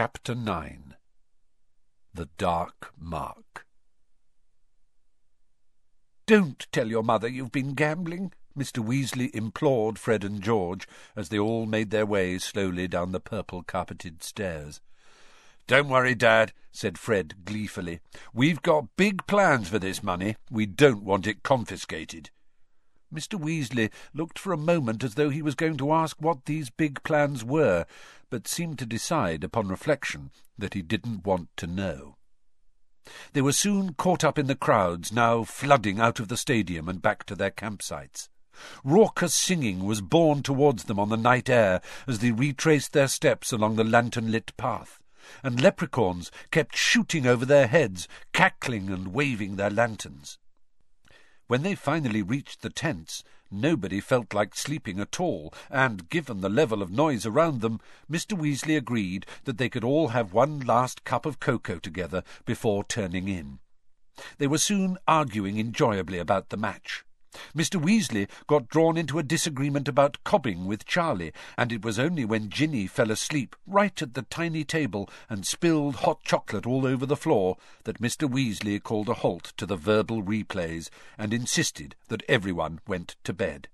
Chapter 9 The Dark Mark Don't tell your mother you've been gambling, Mr. Weasley implored Fred and George as they all made their way slowly down the purple-carpeted stairs. Don't worry, Dad, said Fred gleefully. We've got big plans for this money. We don't want it confiscated. Mr. Weasley looked for a moment as though he was going to ask what these big plans were, but seemed to decide, upon reflection, that he didn't want to know. They were soon caught up in the crowds, now flooding out of the stadium and back to their campsites. Raucous singing was borne towards them on the night air as they retraced their steps along the lantern-lit path, and leprechauns kept shooting over their heads, cackling and waving their lanterns. When they finally reached the tents, nobody felt like sleeping at all, and, given the level of noise around them, Mr. Weasley agreed that they could all have one last cup of cocoa together before turning in. They were soon arguing enjoyably about the match. Mr. Weasley got drawn into a disagreement about cobbing with Charlie, and it was only when Ginny fell asleep right at the tiny table and spilled hot chocolate all over the floor that Mr. Weasley called a halt to the verbal replays and insisted that everyone went to bed.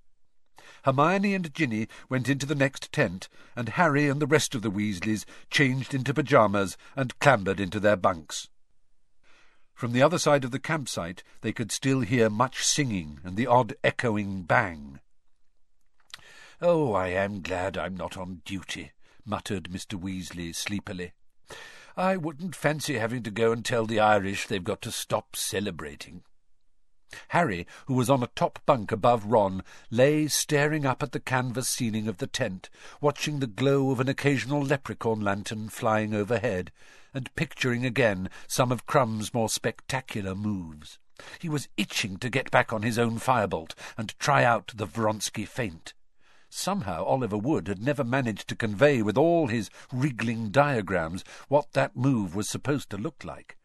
Hermione and Ginny went into the next tent, and Harry and the rest of the Weasleys changed into pyjamas and clambered into their bunks. From the other side of the campsite they could still hear much singing and the odd echoing bang. "Oh, I am glad I'm not on duty," muttered Mr. Weasley sleepily. "I wouldn't fancy having to go and tell the Irish they've got to stop celebrating." Harry, who was on a top bunk above Ron, lay staring up at the canvas ceiling of the tent, watching the glow of an occasional leprechaun lantern flying overhead, and picturing again some of Krum's more spectacular moves. He was itching to get back on his own firebolt and try out the Wronski feint. Somehow Oliver Wood had never managed to convey with all his wriggling diagrams what that move was supposed to look like.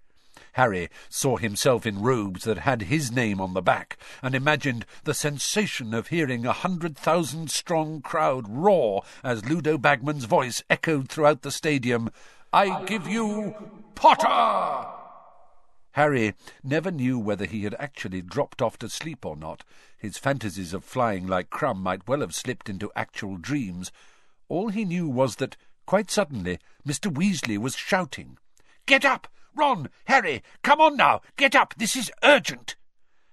Harry saw himself in robes that had his name on the back, and imagined the sensation of hearing a hundred thousand strong crowd roar as Ludo Bagman's voice echoed throughout the stadium, I give you Potter! Harry never knew whether he had actually dropped off to sleep or not. His fantasies of flying like Krum might well have slipped into actual dreams. All he knew was that, quite suddenly, Mr. Weasley was shouting, Get up! Ron! Harry! Come on now! Get up! This is urgent!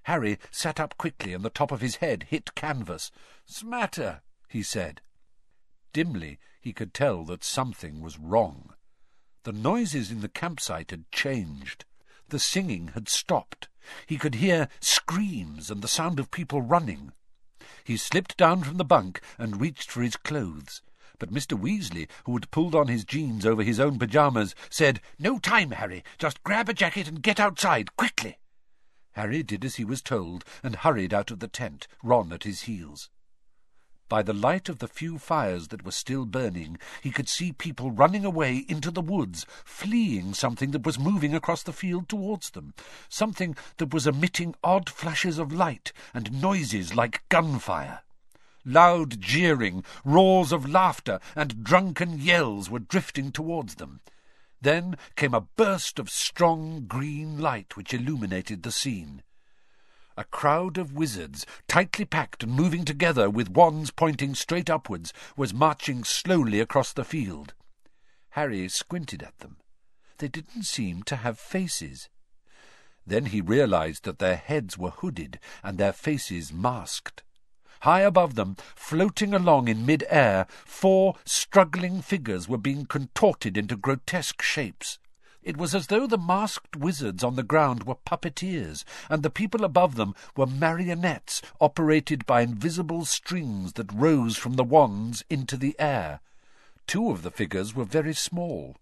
Harry sat up quickly, and the top of his head hit canvas. Smatter, he said. Dimly he could tell that something was wrong. The noises in the campsite had changed. The singing had stopped. He could hear screams and the sound of people running. He slipped down from the bunk and reached for his clothes. But Mr. Weasley, who had pulled on his jeans over his own pyjamas, said, No time, Harry. Just grab a jacket and get outside, quickly. Harry did as he was told and hurried out of the tent, Ron at his heels. By the light of the few fires that were still burning, he could see people running away into the woods, fleeing something that was moving across the field towards them, something that was emitting odd flashes of light and noises like gunfire. Loud jeering, roars of laughter, and drunken yells were drifting towards them. Then came a burst of strong green light which illuminated the scene. A crowd of wizards, tightly packed and moving together with wands pointing straight upwards, was marching slowly across the field. Harry squinted at them. They didn't seem to have faces. Then he realized that their heads were hooded and their faces masked. High above them, floating along in mid-air, four struggling figures were being contorted into grotesque shapes. It was as though the masked wizards on the ground were puppeteers, and the people above them were marionettes operated by invisible strings that rose from the wands into the air. Two of the figures were very small.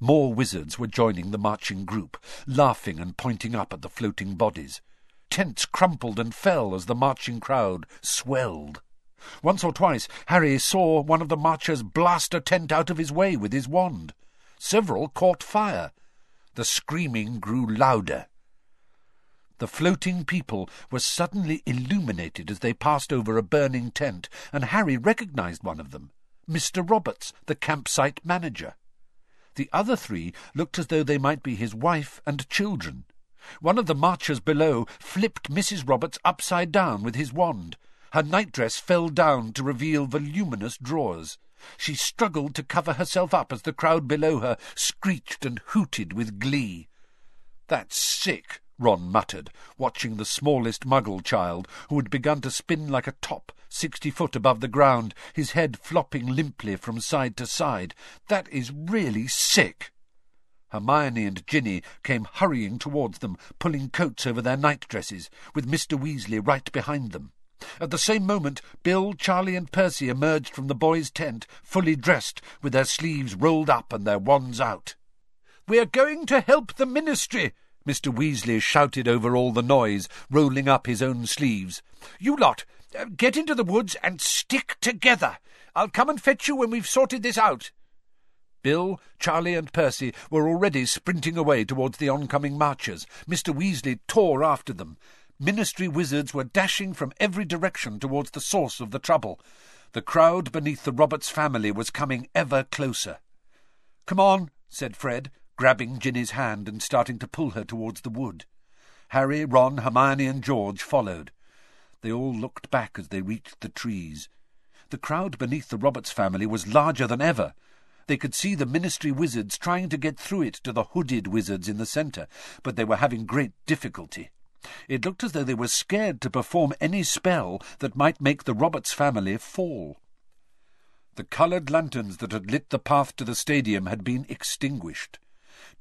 More wizards were joining the marching group, laughing and pointing up at the floating bodies. Tents crumpled and fell as the marching crowd swelled. Once or twice Harry saw one of the marchers blast a tent out of his way with his wand. Several caught fire. The screaming grew louder. The floating people were suddenly illuminated as they passed over a burning tent, and Harry recognized one of them, Mr. Roberts, the campsite manager. The other three looked as though they might be his wife and children. One of the marchers below flipped Mrs. Roberts upside down with his wand. Her nightdress fell down to reveal voluminous drawers. She struggled to cover herself up as the crowd below her screeched and hooted with glee. That's sick, Ron muttered, watching the smallest muggle child, who had begun to spin like a top sixty foot above the ground, his head flopping limply from side to side. That is really sick. Hermione and Ginny came hurrying towards them, pulling coats over their night-dresses, with Mr. Weasley right behind them. At the same moment, Bill, Charlie, and Percy emerged from the boys' tent, fully dressed, with their sleeves rolled up and their wands out. "'We're going to help the Ministry!' Mr. Weasley shouted over all the noise, rolling up his own sleeves. "'You lot, uh, get into the woods and stick together. I'll come and fetch you when we've sorted this out.' Bill, Charlie, and Percy were already sprinting away towards the oncoming marchers. Mr. Weasley tore after them. Ministry wizards were dashing from every direction towards the source of the trouble. The crowd beneath the Roberts family was coming ever closer. Come on, said Fred, grabbing Ginny's hand and starting to pull her towards the wood. Harry, Ron, Hermione, and George followed. They all looked back as they reached the trees. The crowd beneath the Roberts family was larger than ever. They could see the ministry wizards trying to get through it to the hooded wizards in the centre, but they were having great difficulty. It looked as though they were scared to perform any spell that might make the Roberts family fall. The coloured lanterns that had lit the path to the stadium had been extinguished.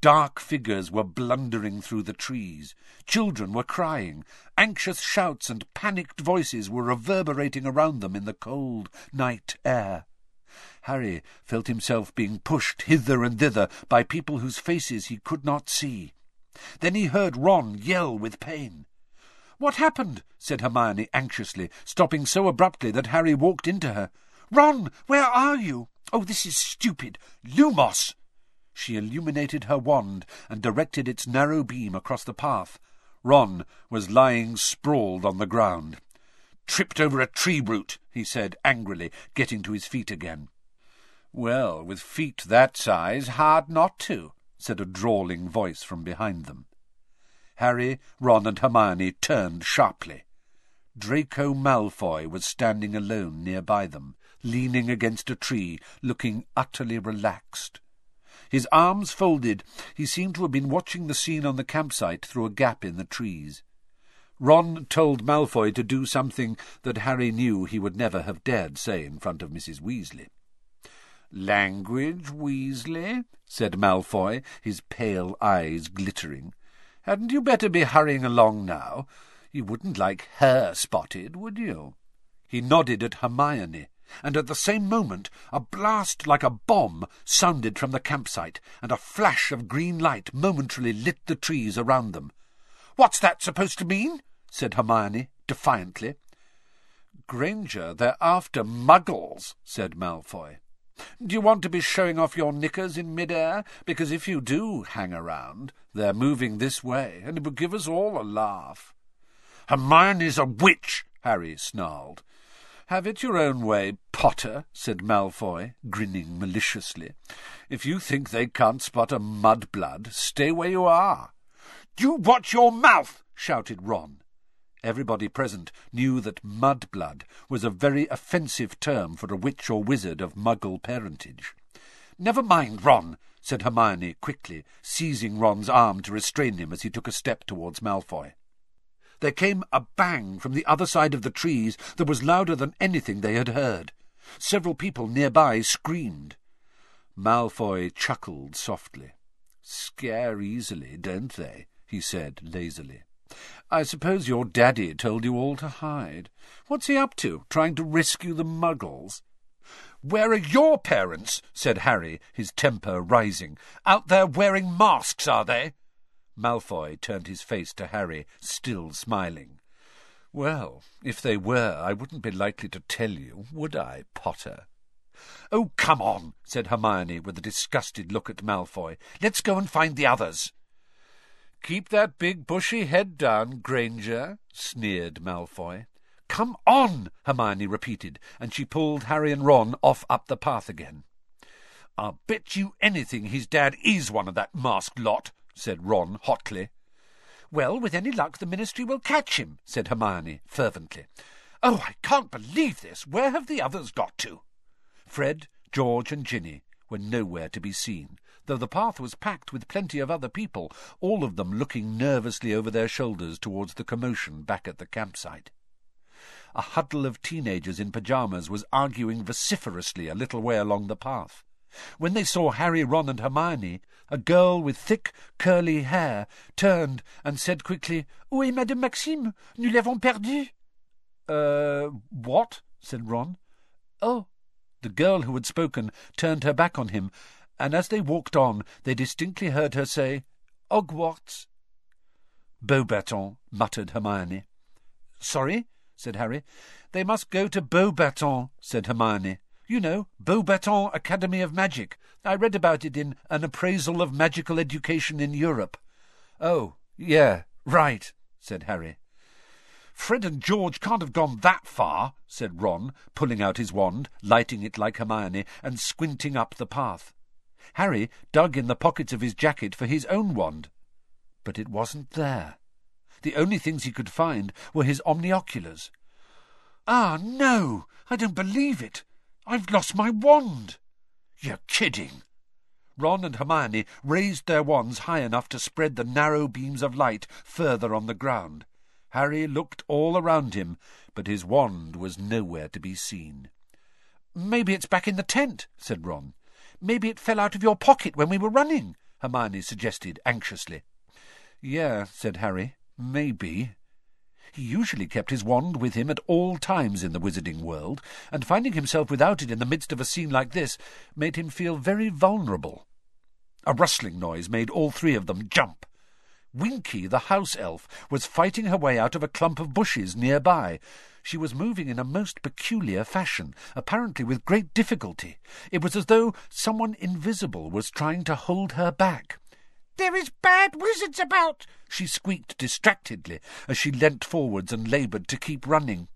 Dark figures were blundering through the trees. Children were crying. Anxious shouts and panicked voices were reverberating around them in the cold night air. Harry felt himself being pushed hither and thither by people whose faces he could not see. Then he heard Ron yell with pain. What happened? said Hermione anxiously, stopping so abruptly that Harry walked into her. Ron, where are you? Oh, this is stupid. Lumos! She illuminated her wand and directed its narrow beam across the path. Ron was lying sprawled on the ground. Tripped over a tree root, he said angrily, getting to his feet again. Well, with feet that size, hard not to said a drawling voice from behind them. Harry, Ron, and Hermione turned sharply. Draco Malfoy was standing alone nearby them, leaning against a tree, looking utterly relaxed. His arms folded, he seemed to have been watching the scene on the campsite through a gap in the trees. Ron told Malfoy to do something that Harry knew he would never have dared say in front of Mrs. Weasley. Language, Weasley? said Malfoy, his pale eyes glittering. Hadn't you better be hurrying along now? You wouldn't like her spotted, would you? He nodded at Hermione, and at the same moment a blast like a bomb sounded from the campsite, and a flash of green light momentarily lit the trees around them. What's that supposed to mean? said Hermione defiantly. Granger, they're after muggles, said Malfoy. Do you want to be showing off your knickers in mid-air? Because if you do hang around, they're moving this way, and it would give us all a laugh. Hermione's a witch, Harry snarled. Have it your own way, Potter, said Malfoy, grinning maliciously. If you think they can't spot a mudblood, stay where you are. You watch your mouth, shouted Ron. Everybody present knew that mudblood was a very offensive term for a witch or wizard of muggle parentage. Never mind, Ron, said Hermione quickly, seizing Ron's arm to restrain him as he took a step towards Malfoy. There came a bang from the other side of the trees that was louder than anything they had heard. Several people nearby screamed. Malfoy chuckled softly. Scare easily, don't they? he said lazily. I suppose your daddy told you all to hide. What's he up to, trying to rescue the muggles? Where are your parents? said Harry, his temper rising. Out there wearing masks, are they? Malfoy turned his face to Harry, still smiling. Well, if they were, I wouldn't be likely to tell you, would I, Potter? Oh, come on, said Hermione with a disgusted look at Malfoy. Let's go and find the others. Keep that big bushy head down, Granger, sneered Malfoy. Come on, Hermione repeated, and she pulled Harry and Ron off up the path again. I'll bet you anything his dad is one of that masked lot, said Ron hotly. Well, with any luck, the ministry will catch him, said Hermione fervently. Oh, I can't believe this. Where have the others got to? Fred, George, and Ginny were nowhere to be seen, though the path was packed with plenty of other people, all of them looking nervously over their shoulders towards the commotion back at the campsite. A huddle of teenagers in pyjamas was arguing vociferously a little way along the path. When they saw Harry, Ron, and Hermione, a girl with thick, curly hair turned and said quickly, Où est Madame Maxime? Nous l'avons perdue. Uh, what? said Ron. Oh. The girl who had spoken turned her back on him, and as they walked on, they distinctly heard her say, Hogwarts. Beauxbatons, muttered Hermione. Sorry, said Harry. They must go to Beauxbatons, said Hermione. You know, Beauxbatons Academy of Magic. I read about it in An Appraisal of Magical Education in Europe. Oh, yeah, right, said Harry. Fred and George can't have gone that far, said Ron, pulling out his wand, lighting it like Hermione, and squinting up the path. Harry dug in the pockets of his jacket for his own wand. But it wasn't there. The only things he could find were his omnioculars. Ah, no! I don't believe it! I've lost my wand. You're kidding. Ron and Hermione raised their wands high enough to spread the narrow beams of light further on the ground. Harry looked all around him, but his wand was nowhere to be seen. Maybe it's back in the tent, said Ron. Maybe it fell out of your pocket when we were running, Hermione suggested anxiously. Yeah, said Harry. Maybe. He usually kept his wand with him at all times in the wizarding world, and finding himself without it in the midst of a scene like this made him feel very vulnerable. A rustling noise made all three of them jump. Winky, the house elf, was fighting her way out of a clump of bushes near by. She was moving in a most peculiar fashion, apparently with great difficulty. It was as though someone invisible was trying to hold her back. There is bad wizards about, she squeaked distractedly as she leant forwards and laboured to keep running.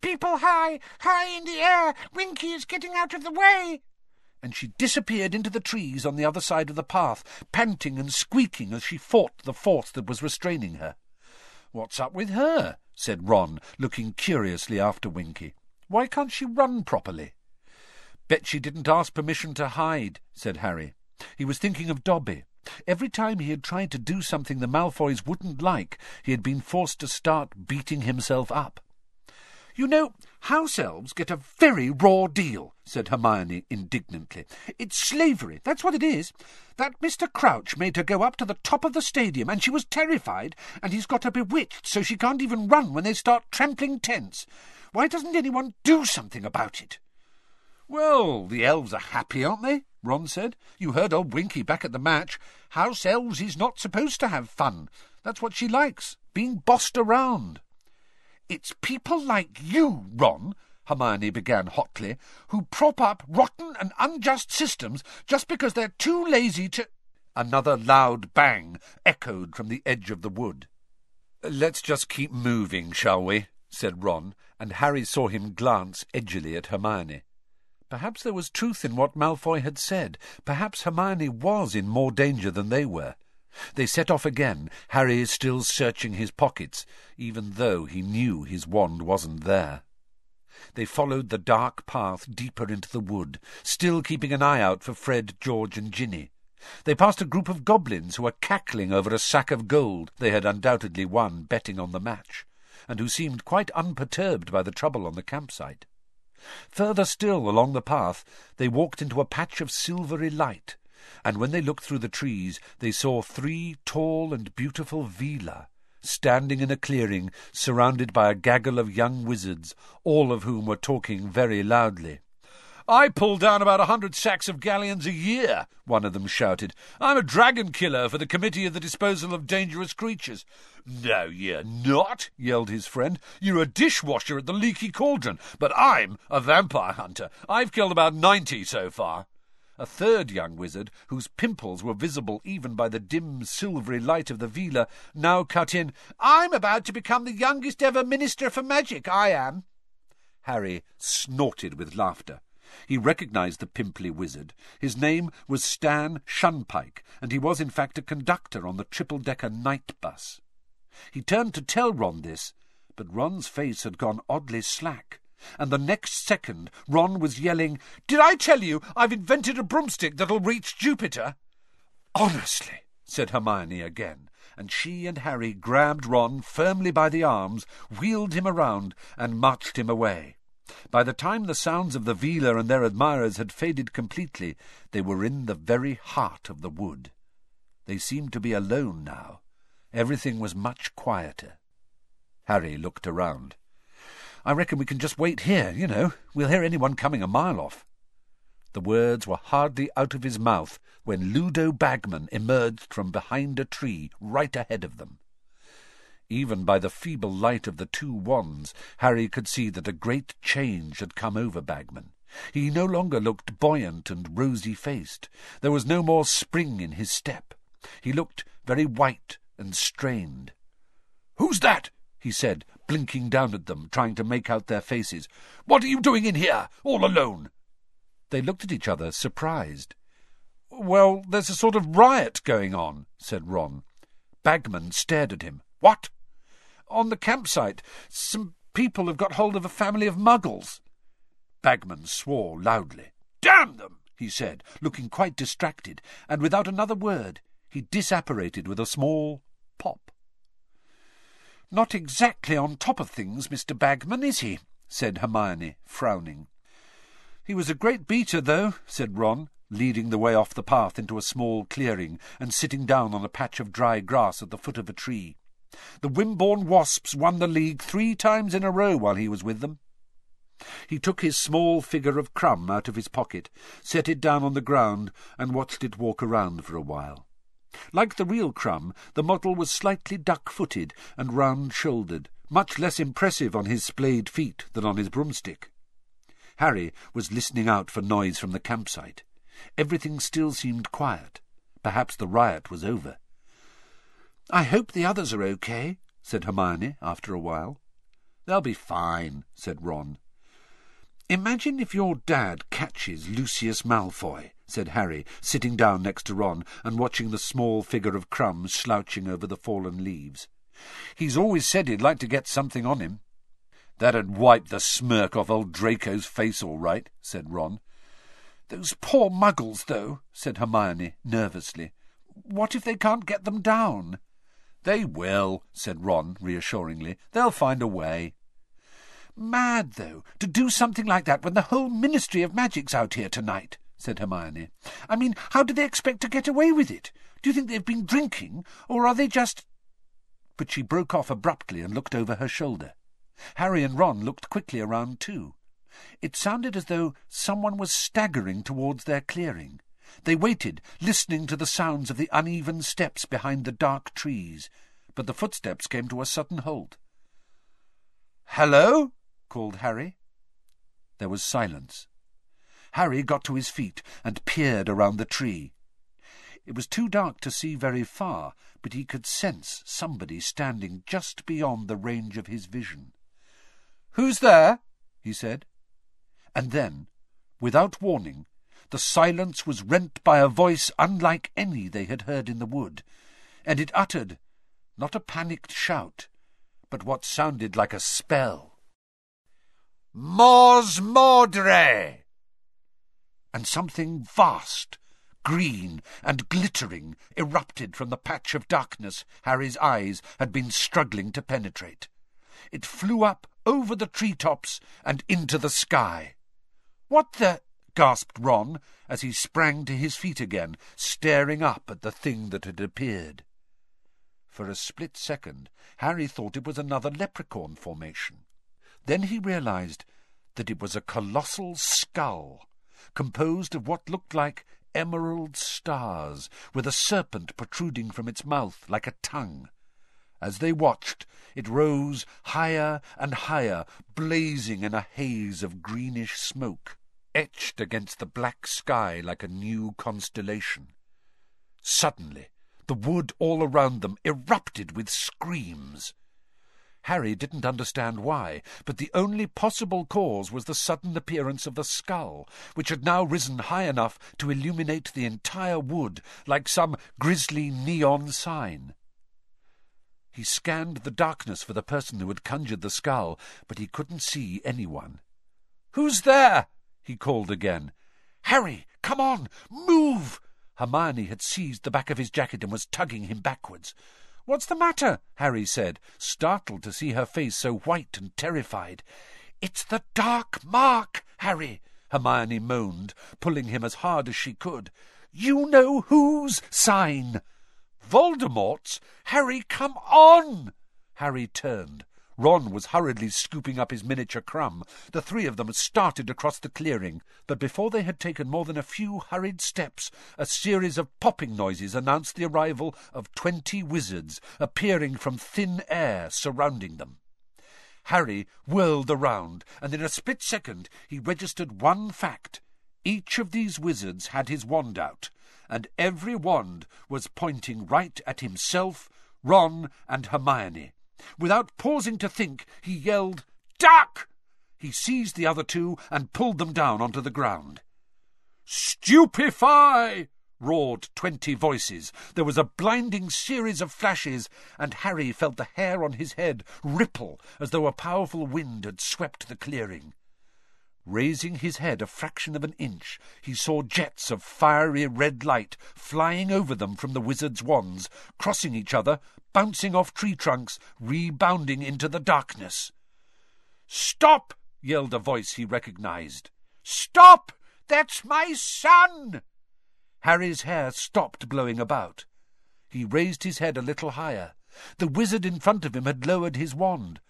People high, high in the air. Winky is getting out of the way. And she disappeared into the trees on the other side of the path, panting and squeaking as she fought the force that was restraining her. What's up with her? Said Ron, looking curiously after Winky. Why can't she run properly? Bet she didn't ask permission to hide, said Harry. He was thinking of Dobby. Every time he had tried to do something the Malfoys wouldn't like, he had been forced to start beating himself up. You know, house elves get a very raw deal, said Hermione indignantly. It's slavery, that's what it is. That Mr. Crouch made her go up to the top of the stadium, and she was terrified, and he's got her bewitched so she can't even run when they start trampling tents. Why doesn't anyone do something about it? Well, the elves are happy, aren't they? Ron said. You heard old Winky back at the match. House elves is not supposed to have fun. That's what she likes, being bossed around. It's people like you, Ron, Hermione began hotly, who prop up rotten and unjust systems just because they're too lazy to... Another loud bang echoed from the edge of the wood. Let's just keep moving, shall we? said Ron, and Harry saw him glance edgily at Hermione. Perhaps there was truth in what Malfoy had said. Perhaps Hermione was in more danger than they were. They set off again, Harry still searching his pockets, even though he knew his wand wasn't there. They followed the dark path deeper into the wood, still keeping an eye out for Fred, George, and Ginny. They passed a group of goblins who were cackling over a sack of gold they had undoubtedly won betting on the match, and who seemed quite unperturbed by the trouble on the campsite. Further still along the path, they walked into a patch of silvery light, and when they looked through the trees, they saw three tall and beautiful Veela standing in a clearing, surrounded by a gaggle of young wizards, all of whom were talking very loudly. I pull down about a hundred sacks of galleons a year, one of them shouted. I'm a dragon killer for the Committee of the Disposal of Dangerous Creatures. No, you're not, yelled his friend. You're a dishwasher at the Leaky Cauldron, but I'm a vampire hunter. I've killed about ninety so far. A third young wizard, whose pimples were visible even by the dim silvery light of the Veela, now cut in. I'm about to become the youngest ever Minister for Magic, I am. Harry snorted with laughter. He recognized the pimply wizard. His name was Stan Shunpike, and he was in fact a conductor on the triple-decker night bus. He turned to tell Ron this, but Ron's face had gone oddly slack, and the next second Ron was yelling, Did I tell you I've invented a broomstick that'll reach Jupiter? Honestly, said Hermione again, and she and Harry grabbed Ron firmly by the arms, wheeled him around, and marched him away. By the time the sounds of the Veela and their admirers had faded completely, they were in the very heart of the wood. They seemed to be alone now. Everything was much quieter. Harry looked around. I reckon we can just wait here, you know. We'll hear anyone coming a mile off. The words were hardly out of his mouth when Ludo Bagman emerged from behind a tree right ahead of them. Even by the feeble light of the two wands, Harry could see that a great change had come over Bagman. He no longer looked buoyant and rosy-faced. There was no more spring in his step. He looked very white and strained. "'Who's that?' He said, blinking down at them, trying to make out their faces. "'What are you doing in here, all alone?' They looked at each other, surprised. "'Well, there's a sort of riot going on,' said Ron. Bagman stared at him. "'What?' On the campsite, some people have got hold of a family of muggles. Bagman swore loudly. Damn them! he said, looking quite distracted, and without another word he disapparated with a small pop. Not exactly on top of things, Mr. Bagman, is he? said Hermione, frowning. He was a great beater, though, said Ron, leading the way off the path into a small clearing and sitting down on a patch of dry grass at the foot of a tree. The Wimborne Wasps won the league three times in a row while he was with them. He took his small figure of Krum out of his pocket, set it down on the ground, and watched it walk around for a while. Like the real Krum, the model was slightly duck-footed and round-shouldered, much less impressive on his splayed feet than on his broomstick. Harry was listening out for noise from the campsite. Everything still seemed quiet. Perhaps the riot was over. I hope the others are okay, said Hermione after a while. They'll be fine, said Ron. Imagine if your dad catches Lucius Malfoy, said Harry, sitting down next to Ron and watching the small figure of Krum's slouching over the fallen leaves. He's always said he'd like to get something on him. That'd wipe the smirk off old Draco's face all right, said Ron. Those poor muggles, though, said Hermione nervously. What if they can't get them down? They will, said Ron reassuringly. They'll find a way. Mad, though, to do something like that when the whole Ministry of Magic's out here tonight, said Hermione. I mean, how do they expect to get away with it? Do you think they've been drinking, or are they just... But she broke off abruptly and looked over her shoulder. Harry and Ron looked quickly around too. It sounded as though someone was staggering towards their clearing. They waited, listening to the sounds of the uneven steps behind the dark trees, but the footsteps came to a sudden halt. Hello? called Harry. There was silence. Harry got to his feet and peered around the tree. It was too dark to see very far, but he could sense somebody standing just beyond the range of his vision. Who's there? he said. And then, without warning, the silence was rent by a voice unlike any they had heard in the wood, and it uttered not a panicked shout, but what sounded like a spell. Morsmordre! And something vast, green and glittering, erupted from the patch of darkness Harry's eyes had been struggling to penetrate. It flew up over the tree-tops and into the sky. What the gasped Ron as he sprang to his feet again, staring up at the thing that had appeared. For a split second, Harry thought it was another leprechaun formation. Then he realized that it was a colossal skull, composed of what looked like emerald stars, with a serpent protruding from its mouth like a tongue. As they watched, it rose higher and higher, blazing in a haze of greenish smoke etched against the black sky like a new constellation. Suddenly, the wood all around them erupted with screams. Harry didn't understand why, but the only possible cause was the sudden appearance of the skull, which had now risen high enough to illuminate the entire wood like some grisly neon sign. He scanned the darkness for the person who had conjured the skull, but he couldn't see anyone. Who's there? he called again. Harry, come on, move! Hermione had seized the back of his jacket and was tugging him backwards. What's the matter? Harry said, startled to see her face so white and terrified. It's the dark mark, Harry, Hermione moaned, pulling him as hard as she could. You know whose sign? Voldemort's? Harry, come on! Harry turned. Ron was hurriedly scooping up his miniature Krum. The three of them started across the clearing, but before they had taken more than a few hurried steps, a series of popping noises announced the arrival of twenty wizards, appearing from thin air surrounding them. Harry whirled around, and in a split second he registered one fact. Each of these wizards had his wand out, and every wand was pointing right at himself, Ron, and Hermione. Without pausing to think, he yelled, Duck! He seized the other two and pulled them down onto the ground. Stupefy! roared twenty voices. There was a blinding series of flashes, and Harry felt the hair on his head ripple as though a powerful wind had swept the clearing. Raising his head a fraction of an inch, he saw jets of fiery red light flying over them from the wizard's wands, crossing each other, bouncing off tree trunks, rebounding into the darkness. Stop! yelled a voice he recognized. Stop! That's my son! Harry's hair stopped blowing about. He raised his head a little higher. The wizard in front of him had lowered his wand.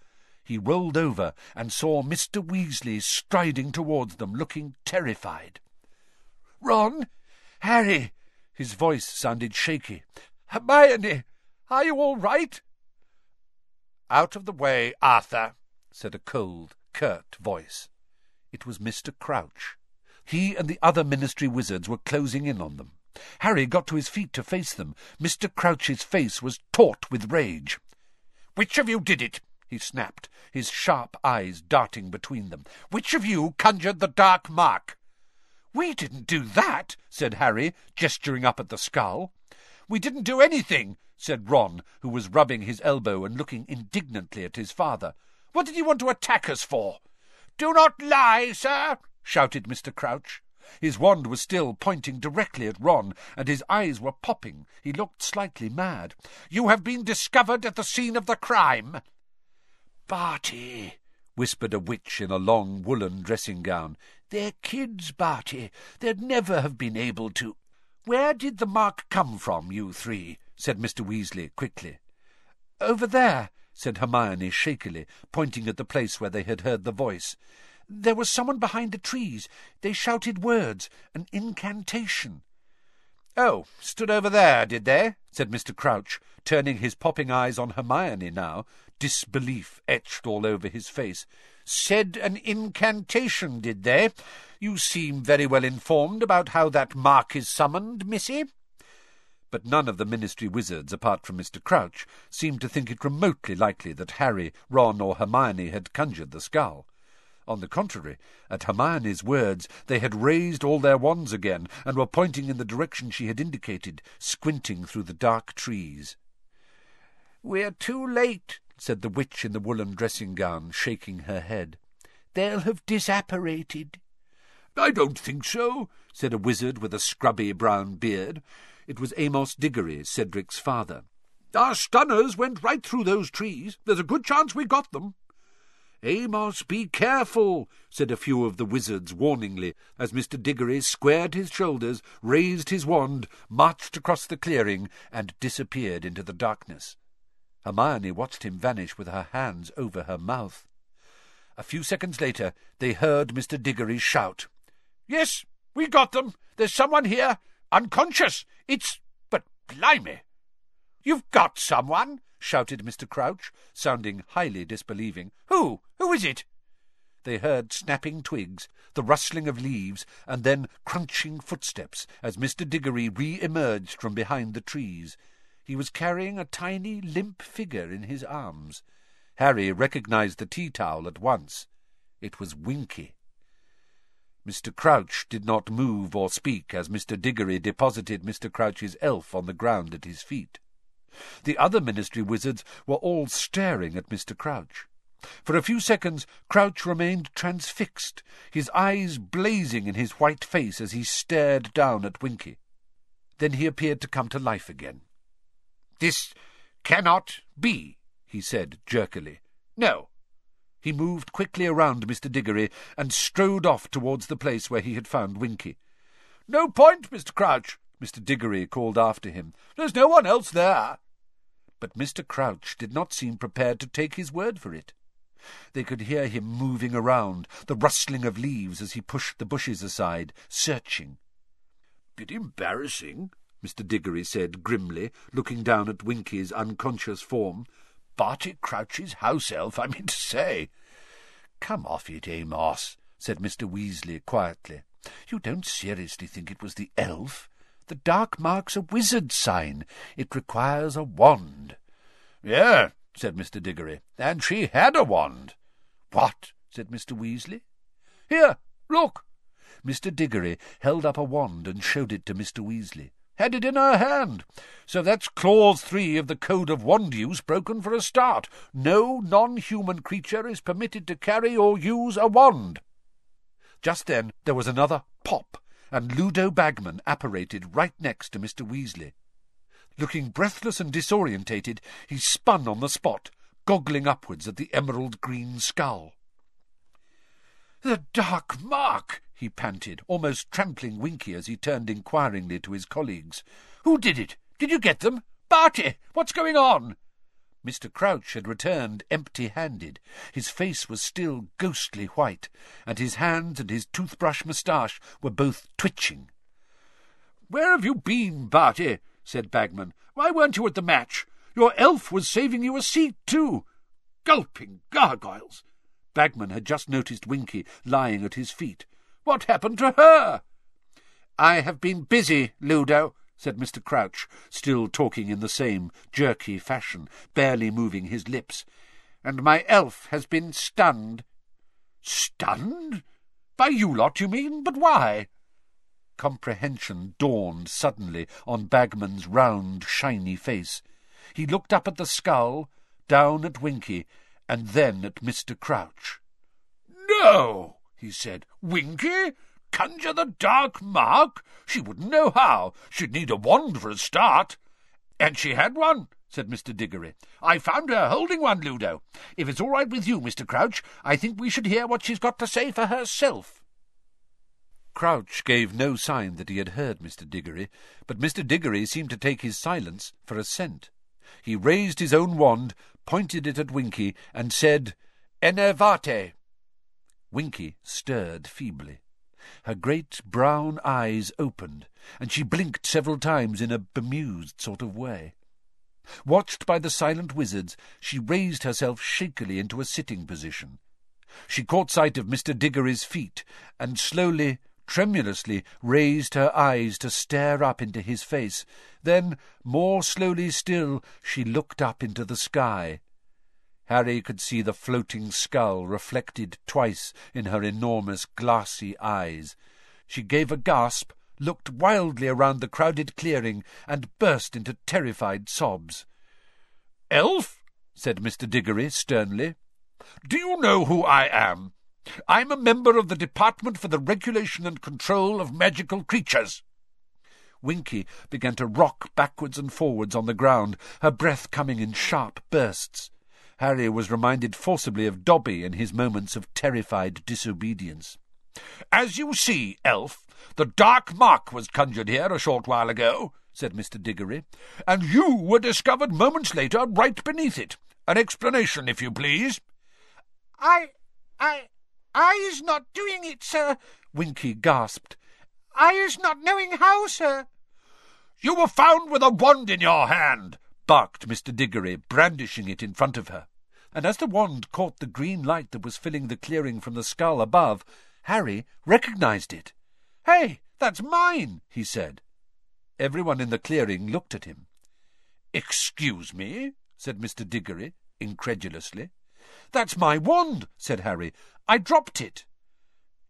He rolled over and saw Mr. Weasley striding towards them, looking terrified. Ron! Harry! His voice sounded shaky. Hermione! Are you all right? Out of the way, Arthur, said a cold, curt voice. It was Mr. Crouch. He and the other Ministry wizards were closing in on them. Harry got to his feet to face them. Mr. Crouch's face was taut with rage. Which of you did it? he snapped, his sharp eyes darting between them. Which of you conjured the dark mark? We didn't do that, said Harry, gesturing up at the skull. We didn't do anything, said Ron, who was rubbing his elbow and looking indignantly at his father. What did you want to attack us for? Do not lie, sir, shouted Mr. Crouch. His wand was still pointing directly at Ron, and his eyes were popping. He looked slightly mad. You have been discovered at the scene of the crime. Barty, whispered a witch in a long woollen dressing gown. They're kids, Barty. They'd never have been able to. Where did the mark come from, you three? said Mr. Weasley quickly. Over there, said Hermione shakily, pointing at the place where they had heard the voice. There was someone behind the trees. They shouted words, an incantation. Oh, stood over there, did they? said Mr. Crouch, turning his popping eyes on Hermione now, disbelief etched all over his face. Said an incantation, did they? You seem very well informed about how that mark is summoned, missy. But none of the Ministry wizards, apart from Mr. Crouch, seemed to think it remotely likely that Harry, Ron, or Hermione had conjured the skull. On the contrary, at Hermione's words, they had raised all their wands again, and were pointing in the direction she had indicated, squinting through the dark trees. We're too late, said the witch in the woollen dressing gown, shaking her head. They'll have disapparated. I don't think so, said a wizard with a scrubby brown beard. It was Amos Diggory, Cedric's father. Our stunners went right through those trees. There's a good chance we got them. Amos, be careful, said a few of the wizards warningly, as Mr. Diggory squared his shoulders, raised his wand, marched across the clearing, and disappeared into the darkness. Hermione watched him vanish with her hands over her mouth. A few seconds later they heard Mr. Diggory shout. Yes, we got them. There's someone here. Unconscious. It's... but blimey! You've got someone? shouted Mr. Crouch, sounding highly disbelieving. Who? Who is it? They heard snapping twigs, the rustling of leaves, and then crunching footsteps as Mr. Diggory re-emerged from behind the trees. He was carrying a tiny, limp figure in his arms. Harry recognized the tea towel at once. It was Winky. Mr. Crouch did not move or speak as Mr. Diggory deposited Mr. Crouch's elf on the ground at his feet. The other Ministry wizards were all staring at Mr. Crouch. For a few seconds Crouch remained transfixed, his eyes blazing in his white face as he stared down at Winky. Then he appeared to come to life again. This cannot be, he said jerkily. No, he moved quickly around Mr. Diggory and strode off towards the place where he had found Winky. No point, Mr. Crouch, Mr. Diggory called after him. There's no one else there. But Mr. Crouch did not seem prepared to take his word for it. They could hear him moving around, the rustling of leaves as he pushed the bushes aside, searching. Bit embarrassing, Mr. Diggory said grimly, looking down at Winky's unconscious form. Barty Crouch's house elf, I mean to say. Come off it, Amos, said Mr. Weasley quietly. You don't seriously think it was the elf? The dark mark's a wizard sign. It requires a wand. Yeah, said Mr. Diggory, and she had a wand. What? said Mr. Weasley. Here, look. Mr. Diggory held up a wand and showed it to Mr. Weasley had it in her hand. So that's clause three of the Code of Wand Use broken for a start. No non-human creature is permitted to carry or use a wand. Just then there was another pop, and Ludo Bagman apparated right next to Mr. Weasley. Looking breathless and disorientated, he spun on the spot, goggling upwards at the emerald green skull. The Dark Mark! he panted, almost trampling Winky as he turned inquiringly to his colleagues. Who did it? Did you get them? Barty, what's going on? Mr. Crouch had returned empty-handed. His face was still ghostly white, and his hands and his toothbrush moustache were both twitching. Where have you been, Barty? said Bagman. Why weren't you at the match? Your elf was saving you a seat, too. Gulping gargoyles! Bagman had just noticed Winky lying at his feet. What happened to her? I have been busy, Ludo, said Mr. Crouch, still talking in the same jerky fashion, barely moving his lips, and my elf has been stunned. Stunned? By you lot, you mean? But why? Comprehension dawned suddenly on Bagman's round, shiny face. He looked up at the skull, down at Winky, and then at Mr. Crouch. No! he said. Winky? Conjure the dark mark? She wouldn't know how. She'd need a wand for a start. And she had one, said Mr. Diggory. I found her holding one, Ludo. If it's all right with you, Mr. Crouch, I think we should hear what she's got to say for herself. Crouch gave no sign that he had heard Mr. Diggory, but Mr. Diggory seemed to take his silence for assent. He raised his own wand, pointed it at Winky, and said, Enervate. Winky stirred feebly. Her great brown eyes opened, and she blinked several times in a bemused sort of way. Watched by the silent wizards, she raised herself shakily into a sitting position. She caught sight of Mr. Diggory's feet, and slowly, tremulously, raised her eyes to stare up into his face. Then, more slowly still, she looked up into the sky. Harry could see the floating skull reflected twice in her enormous glassy eyes. She gave a gasp, looked wildly around the crowded clearing, and burst into terrified sobs. Elf, said Mr. Diggory sternly, do you know who I am? I'm a member of the Department for the Regulation and Control of Magical Creatures. Winky began to rock backwards and forwards on the ground, her breath coming in sharp bursts. Harry was reminded forcibly of Dobby in his moments of terrified disobedience. As you see, elf, the dark mark was conjured here a short while ago, said Mr. Diggory, and you were discovered moments later right beneath it. An explanation, if you please. I, I, I is not doing it, sir, Winky gasped. I is not knowing how, sir. You were found with a wand in your hand, barked Mr. Diggory, brandishing it in front of her. And as the wand caught the green light that was filling the clearing from the skull above, Harry recognized it. Hey, that's mine, he said. Everyone in the clearing looked at him. Excuse me, said Mr. Diggory, incredulously. That's my wand, said Harry. I dropped it.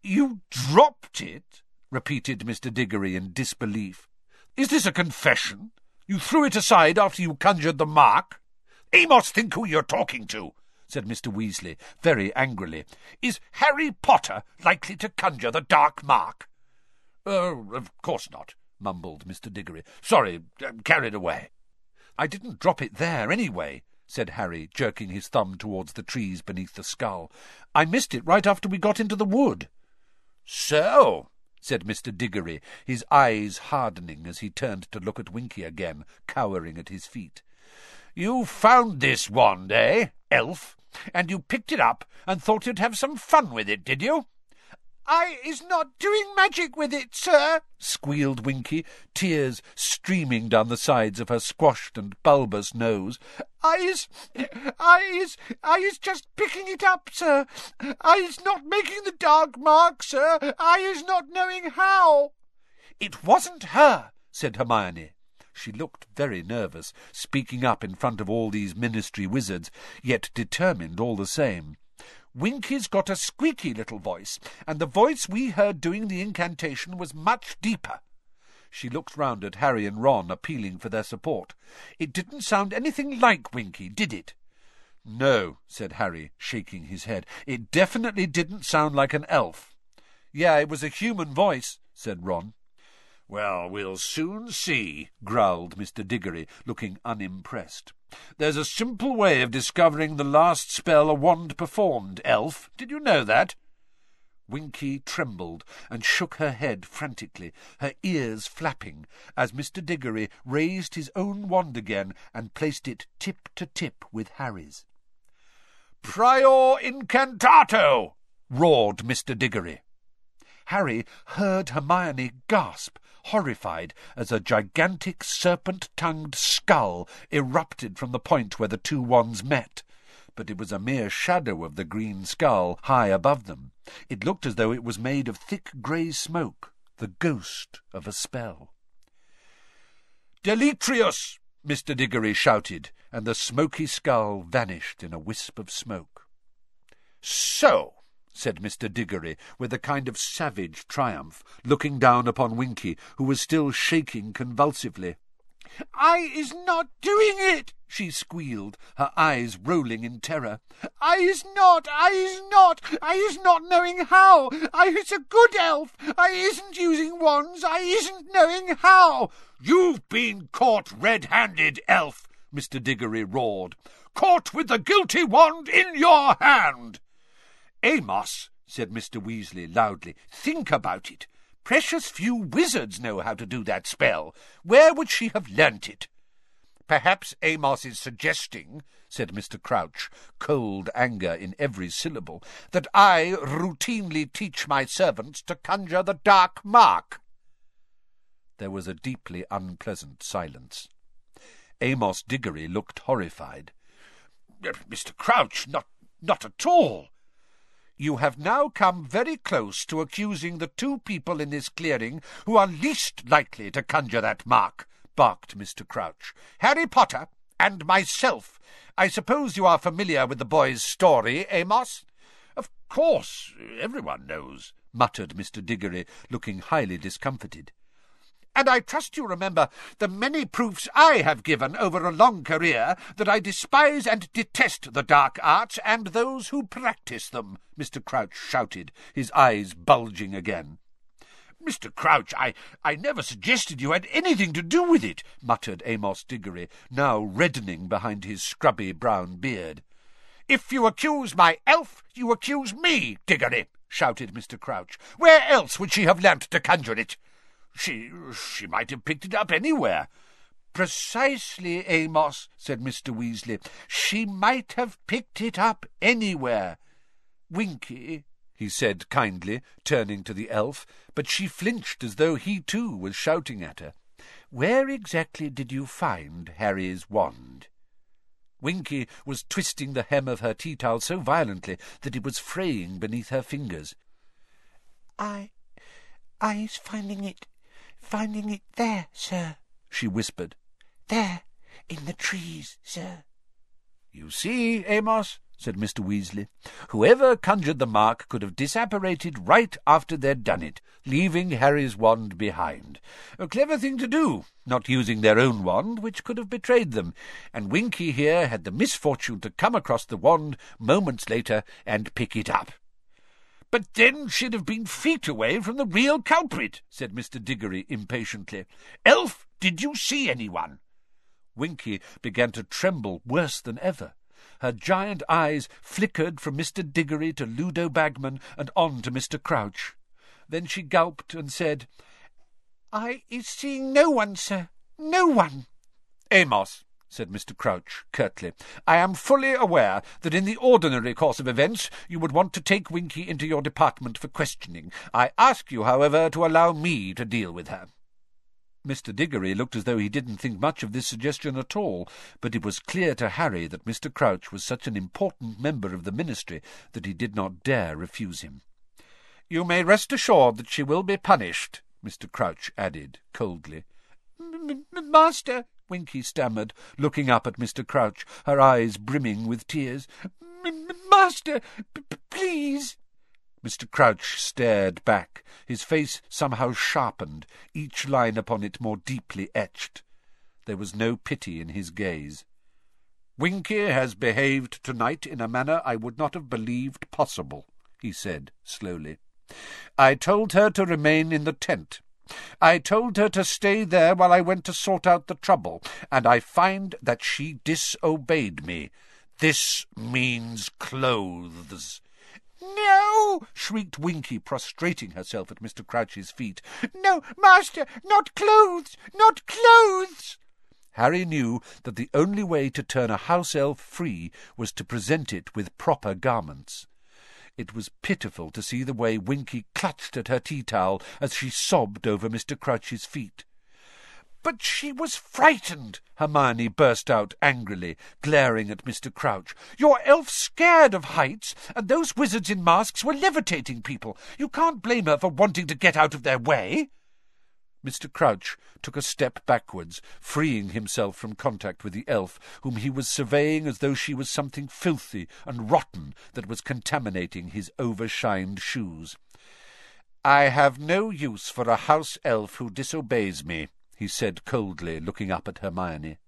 You dropped it? Repeated Mr. Diggory in disbelief. Is this a confession? You threw it aside after you conjured the mark? Amos, think who you're talking to, said Mr. Weasley, very angrily. Is Harry Potter likely to conjure the dark mark? Oh, of course not, mumbled Mr. Diggory. Sorry, uh, I'm carried away. I didn't drop it there, anyway, said Harry, jerking his thumb towards the trees beneath the skull. I missed it right after we got into the wood. So, said Mr. Diggory, his eyes hardening as he turned to look at Winky again, cowering at his feet. You found this wand, eh, elf? And you picked it up and thought you'd have some fun with it, did you? I is not doing magic with it, sir, squealed Winky, tears streaming down the sides of her squashed and bulbous nose. I is, I is, I is just picking it up, sir. I is not making the dark mark, sir. I is not knowing how. It wasn't her, said Hermione. She looked very nervous, speaking up in front of all these ministry wizards, yet determined all the same. Winky's got a squeaky little voice, and the voice we heard doing the incantation was much deeper. She looked round at Harry and Ron, appealing for their support. It didn't sound anything like Winky, did it? No, said Harry, shaking his head. It definitely didn't sound like an elf. Yeah, it was a human voice, said Ron. Well, we'll soon see, growled Mr. Diggory, looking unimpressed. There's a simple way of discovering the last spell a wand performed, elf. Did you know that? Winky trembled and shook her head frantically, her ears flapping, as Mr. Diggory raised his own wand again and placed it tip to tip with Harry's. Prior incantato! roared Mr. Diggory. Harry heard Hermione gasp horrified as a gigantic serpent-tongued skull erupted from the point where the two wands met. But it was a mere shadow of the green skull high above them. It looked as though it was made of thick grey smoke, the ghost of a spell. Deletrius! Mr. Diggory shouted, and the smoky skull vanished in a wisp of smoke. So, said Mr. Diggory, with a kind of savage triumph, looking down upon Winky, who was still shaking convulsively. I is not doing it, she squealed, her eyes rolling in terror. I is not, I is not, I is not knowing how. I is a good elf. I isn't using wands. I isn't knowing how. You've been caught red-handed, elf, Mr. Diggory roared. Caught with the guilty wand in your hand. Amos, said Mr. Weasley loudly, think about it. Precious few wizards know how to do that spell. Where would she have learnt it? Perhaps Amos is suggesting, said Mr. Crouch, cold anger in every syllable, that I routinely teach my servants to conjure the dark mark. There was a deeply unpleasant silence. Amos Diggory looked horrified. Mr. Crouch, not, not at all. You have now come very close to accusing the two people in this clearing who are least likely to conjure that mark, barked Mr. Crouch. Harry Potter and myself. I suppose you are familiar with the boy's story, eh, Amos? Of course, everyone knows, muttered Mr. Diggory, looking highly discomfited and I trust you remember the many proofs I have given over a long career that I despise and detest the dark arts and those who practice them, Mr. Crouch shouted, his eyes bulging again. Mr. Crouch, I, I never suggested you had anything to do with it, muttered Amos Diggory, now reddening behind his scrubby brown beard. If you accuse my elf, you accuse me, Diggory, shouted Mr. Crouch. Where else would she have learnt to conjure it? She she might have picked it up anywhere. Precisely, Amos, said Mr. Weasley. She might have picked it up anywhere. Winky, he said kindly, turning to the elf, but she flinched as though he too was shouting at her. Where exactly did you find Harry's wand? Winky was twisting the hem of her tea towel so violently that it was fraying beneath her fingers. I I's finding it finding it there, sir, she whispered. There, in the trees, sir. You see, Amos, said Mr. Weasley. Whoever conjured the mark could have disapparated right after they'd done it, leaving Harry's wand behind. A clever thing to do, not using their own wand, which could have betrayed them, and Winky here had the misfortune to come across the wand moments later and pick it up. But then she'd have been feet away from the real culprit, said Mr. Diggory impatiently. Elf, did you see anyone? Winky began to tremble worse than ever. Her giant eyes flickered from Mr. Diggory to Ludo Bagman and on to Mr. Crouch. Then she gulped and said, I is seeing no one, sir. No one. Amos, said Mr. Crouch curtly, I am fully aware that in the ordinary course of events you would want to take Winky into your department for questioning. I ask you, however, to allow me to deal with her. Mr. Diggory looked as though he didn't think much of this suggestion at all, but it was clear to Harry that Mr. Crouch was such an important member of the ministry that he did not dare refuse him. You may rest assured that she will be punished, Mr. Crouch added coldly. Master, Winky stammered, looking up at Mr. Crouch, her eyes brimming with tears. Master, please. Mr. Crouch stared back, his face somehow sharpened, each line upon it more deeply etched. There was no pity in his gaze. Winky has behaved tonight in a manner I would not have believed possible, he said slowly. I told her to remain in the tent. I told her to stay there while I went to sort out the trouble, and I find that she disobeyed me. This means clothes. No! shrieked Winky, prostrating herself at Mr. Crouch's feet. No, master, not clothes, not clothes! Harry knew that the only way to turn a house elf free was to present it with proper garments. It was pitiful to see the way Winky clutched at her tea-towel as she sobbed over Mr. Crouch's feet. But she was frightened, Hermione burst out angrily, glaring at Mr. Crouch. Your elf scared of heights, and those wizards in masks were levitating people. You can't blame her for wanting to get out of their way. Mr. Crouch took a step backwards, freeing himself from contact with the elf, whom he was surveying as though she was something filthy and rotten that was contaminating his overshined shoes. I have no use for a house elf who disobeys me, he said coldly, looking up at Hermione.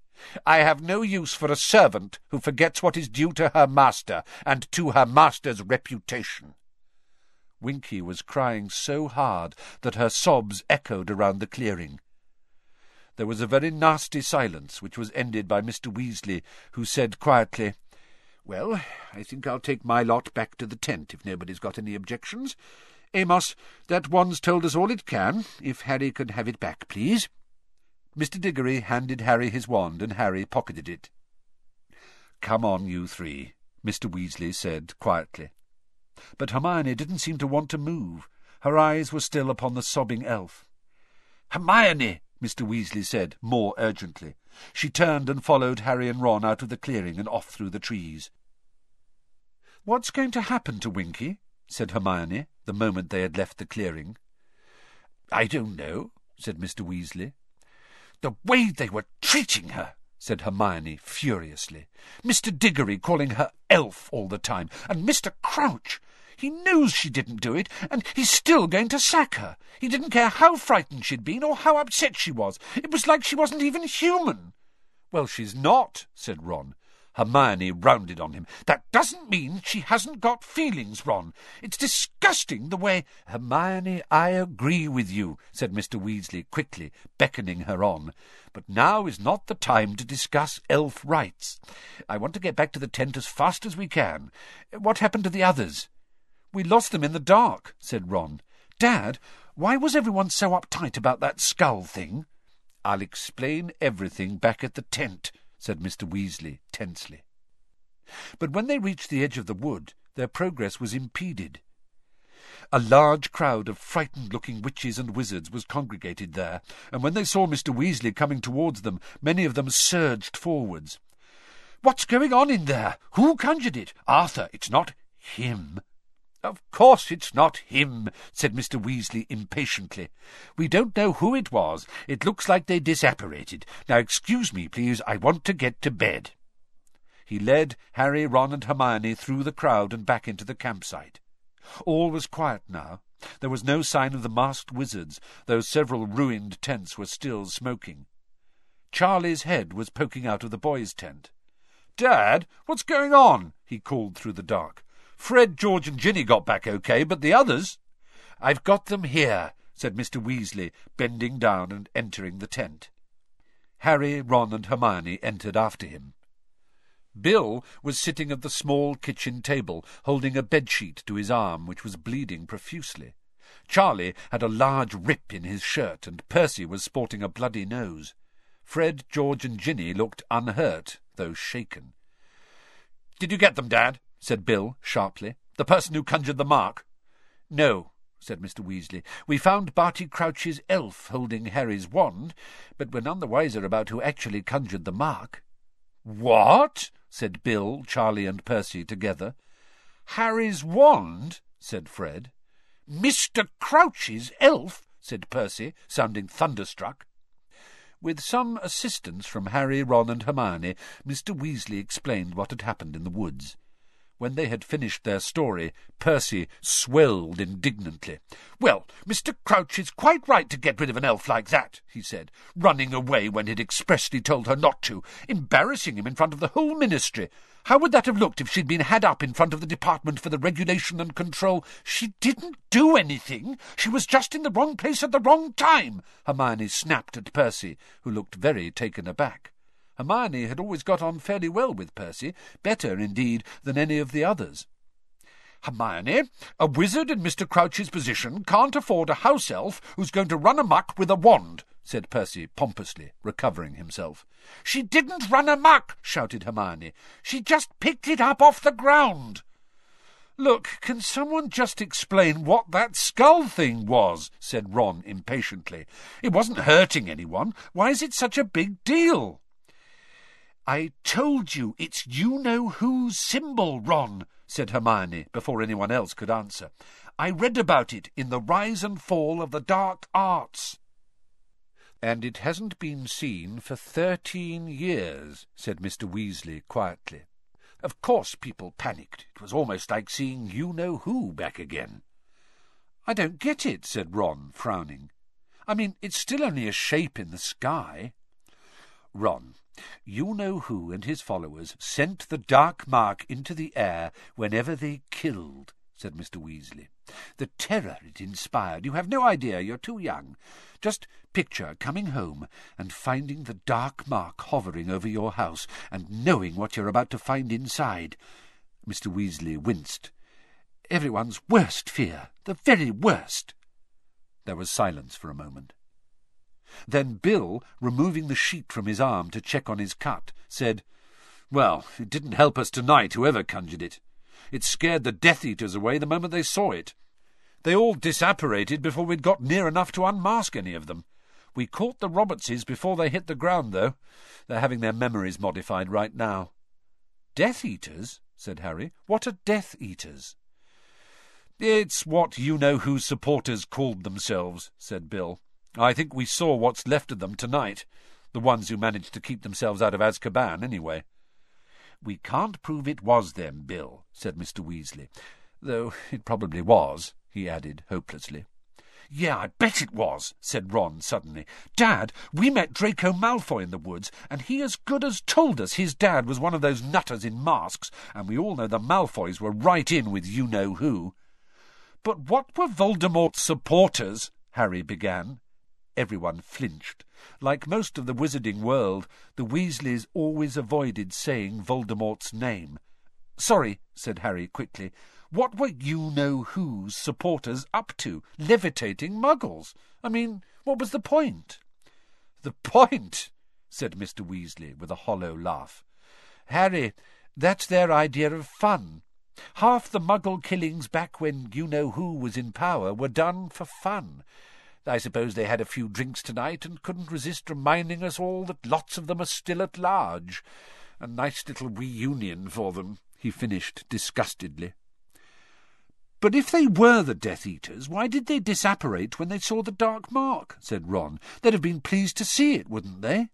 I have no use for a servant who forgets what is due to her master and to her master's reputation. Winky was crying so hard that her sobs echoed around the clearing. There was a very nasty silence, which was ended by Mr. Weasley, who said quietly, Well, I think I'll take my lot back to the tent, if nobody's got any objections. Amos, that wand's told us all it can. If Harry could have it back, please. Mr. Diggory handed Harry his wand, and Harry pocketed it. Come on, you three, Mr. Weasley said quietly. But Hermione didn't seem to want to move. Her eyes were still upon the sobbing elf. Hermione, Mr. Weasley said, more urgently. She turned and followed Harry and Ron out of the clearing and off through the trees. What's going to happen to Winky? said Hermione, the moment they had left the clearing. I don't know, said Mr. Weasley. The way they were treating her, said Hermione furiously. Mr. Diggory calling her elf all the time, and Mr. Crouch. He knows she didn't do it, and he's still going to sack her. He didn't care how frightened she'd been or how upset she was. It was like she wasn't even human. Well, she's not, said Ron. Hermione rounded on him. That doesn't mean she hasn't got feelings, Ron. It's disgusting the way... Hermione, I agree with you, said Mr. Weasley quickly, beckoning her on. But now is not the time to discuss elf rights. I want to get back to the tent as fast as we can. What happened to the others? We lost them in the dark, said Ron. Dad, why was everyone so uptight about that skull thing? I'll explain everything back at the tent, said Mr. Weasley tensely. But when they reached the edge of the wood, their progress was impeded. A large crowd of frightened-looking witches and wizards was congregated there, and when they saw Mr. Weasley coming towards them, many of them surged forwards. What's going on in there? Who conjured it? Arthur, it's not him. Of course it's not him, said Mr. Weasley impatiently. We don't know who it was. It looks like they disapparated. Now excuse me, please. I want to get to bed. he led Harry, Ron, and Hermione through the crowd and back into the campsite. All was quiet now. There was no sign of the masked wizards, though several ruined tents were still smoking. Charlie's head was poking out of the boys' tent. Dad, what's going on? he called through the dark. Fred, George, and Ginny got back okay, but the others. I've got them here, said Mr. Weasley, bending down and entering the tent. Harry, Ron, and Hermione entered after him. Bill was sitting at the small kitchen table, holding a bedsheet to his arm, which was bleeding profusely. Charlie had a large rip in his shirt, and Percy was sporting a bloody nose. Fred, George, and Ginny looked unhurt, though shaken. Did you get them, Dad? Said Bill sharply. The person who conjured the mark? No, said Mr. Weasley. We found Barty Crouch's elf holding Harry's wand, but we're none the wiser about who actually conjured the mark. What? said Bill, Charlie, and Percy together. Harry's wand? said Fred. Mr. Crouch's elf? said Percy, sounding thunderstruck. With some assistance from Harry, Ron, and Hermione, Mr. Weasley explained what had happened in the woods. When they had finished their story, Percy swelled indignantly. Well, Mr. Crouch is quite right to get rid of an elf like that, he said, running away when he'd expressly told her not to, embarrassing him in front of the whole ministry. How would that have looked if she'd been had up in front of the Department for the Regulation and Control? She didn't do anything. She was just in the wrong place at the wrong time, Hermione snapped at Percy, who looked very taken aback. Hermione had always got on fairly well with Percy, better, indeed, than any of the others. Hermione, a wizard in Mr. Crouch's position can't afford a house elf who's going to run amuck with a wand, said Percy pompously, recovering himself. She didn't run amuck, shouted Hermione. She just picked it up off the ground. Look, can someone just explain what that skull thing was? said Ron impatiently. It wasn't hurting anyone. Why is it such a big deal? I told you it's you-know-who's symbol, Ron, said Hermione, before anyone else could answer. I read about it in The Rise and Fall of the Dark Arts. And it hasn't been seen for thirteen years, said Mr. Weasley quietly. Of course people panicked. It was almost like seeing you-know-who back again. I don't get it, said Ron, frowning. I mean, it's still only a shape in the sky. Ron, you know who and his followers sent the dark mark into the air whenever they killed, said Mr. Weasley. The terror it inspired, you have no idea, you're too young. Just picture coming home and finding the dark mark hovering over your house and knowing what you're about to find inside. Mr. Weasley winced. Everyone's worst fear, the very worst. There was silence for a moment. Then Bill, removing the sheet from his arm to check on his cut, said, Well, it didn't help us tonight, whoever conjured it. It scared the Death Eaters away the moment they saw it. They all disapparated before we'd got near enough to unmask any of them. We caught the Robertses before they hit the ground, though. They're having their memories modified right now. Death Eaters? said Harry. What are Death Eaters? It's what you-know-whose supporters called themselves, said Bill. I think we saw what's left of them tonight. The ones who managed to keep themselves out of Azkaban, anyway. We can't prove it was them, Bill, said Mr. Weasley. Though it probably was, he added hopelessly. Yeah, I bet it was, said Ron suddenly. Dad, we met Draco Malfoy in the woods, and he as good as told us his dad was one of those nutters in masks, and we all know the Malfoys were right in with you-know-who. But what were Voldemort's supporters? Harry began. Everyone flinched. Like most of the wizarding world, the Weasleys always avoided saying Voldemort's name. Sorry, said Harry quickly. What were you-know-who's supporters up to? Levitating muggles? I mean, what was the point? The point, said Mr. Weasley with a hollow laugh. Harry, that's their idea of fun. Half the muggle killings back when you-know-who was in power were done for fun. I suppose they had a few drinks tonight and couldn't resist reminding us all that lots of them are still at large. A nice little reunion for them, he finished disgustedly. But if they were the Death Eaters, why did they disapparate when they saw the dark mark? said Ron. They'd have been pleased to see it, wouldn't they?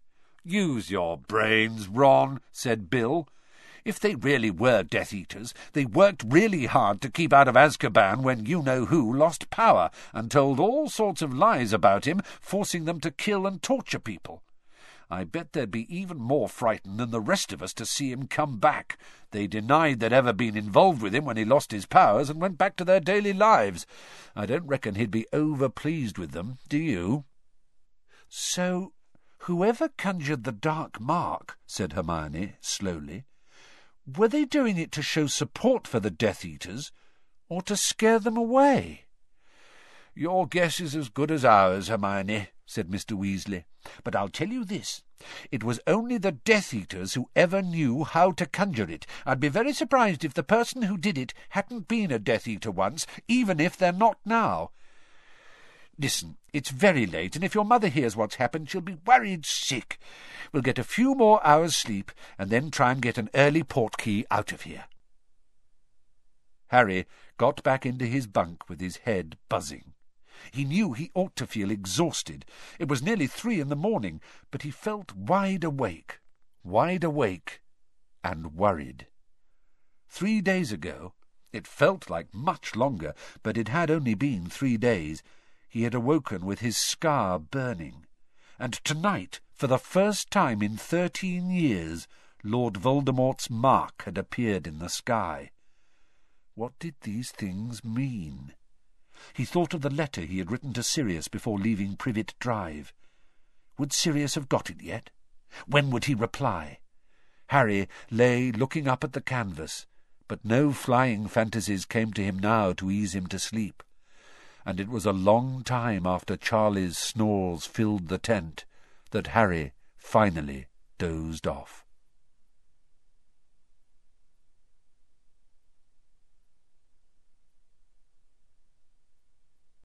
Use your brains, Ron, said Bill. If they really were Death Eaters, they worked really hard to keep out of Azkaban when you-know-who lost power and told all sorts of lies about him, forcing them to kill and torture people. I bet they'd be even more frightened than the rest of us to see him come back. They denied they'd ever been involved with him when he lost his powers and went back to their daily lives. I don't reckon he'd be over pleased with them, do you? So, whoever conjured the dark mark, said Hermione slowly, were they doing it to show support for the Death Eaters, or to scare them away? Your guess is as good as ours, Hermione, said Mr. Weasley. But I'll tell you this. It was only the Death Eaters who ever knew how to conjure it. I'd be very surprised if the person who did it hadn't been a Death Eater once, even if they're not now. Listen, it's very late, and if your mother hears what's happened, she'll be worried sick. We'll get a few more hours' sleep, and then try and get an early portkey out of here. Harry got back into his bunk with his head buzzing. He knew he ought to feel exhausted. It was nearly three in the morning, but he felt wide awake, wide awake, and worried. Three days ago, it felt like much longer, but it had only been three days, he had awoken with his scar burning. And tonight, for the first time in thirteen years, Lord Voldemort's mark had appeared in the sky. What did these things mean? He thought of the letter he had written to Sirius before leaving Privet Drive. Would Sirius have got it yet? When would he reply? Harry lay looking up at the canvas, but no flying fantasies came to him now to ease him to sleep. And it was a long time after Charlie's snores filled the tent that Harry finally dozed off.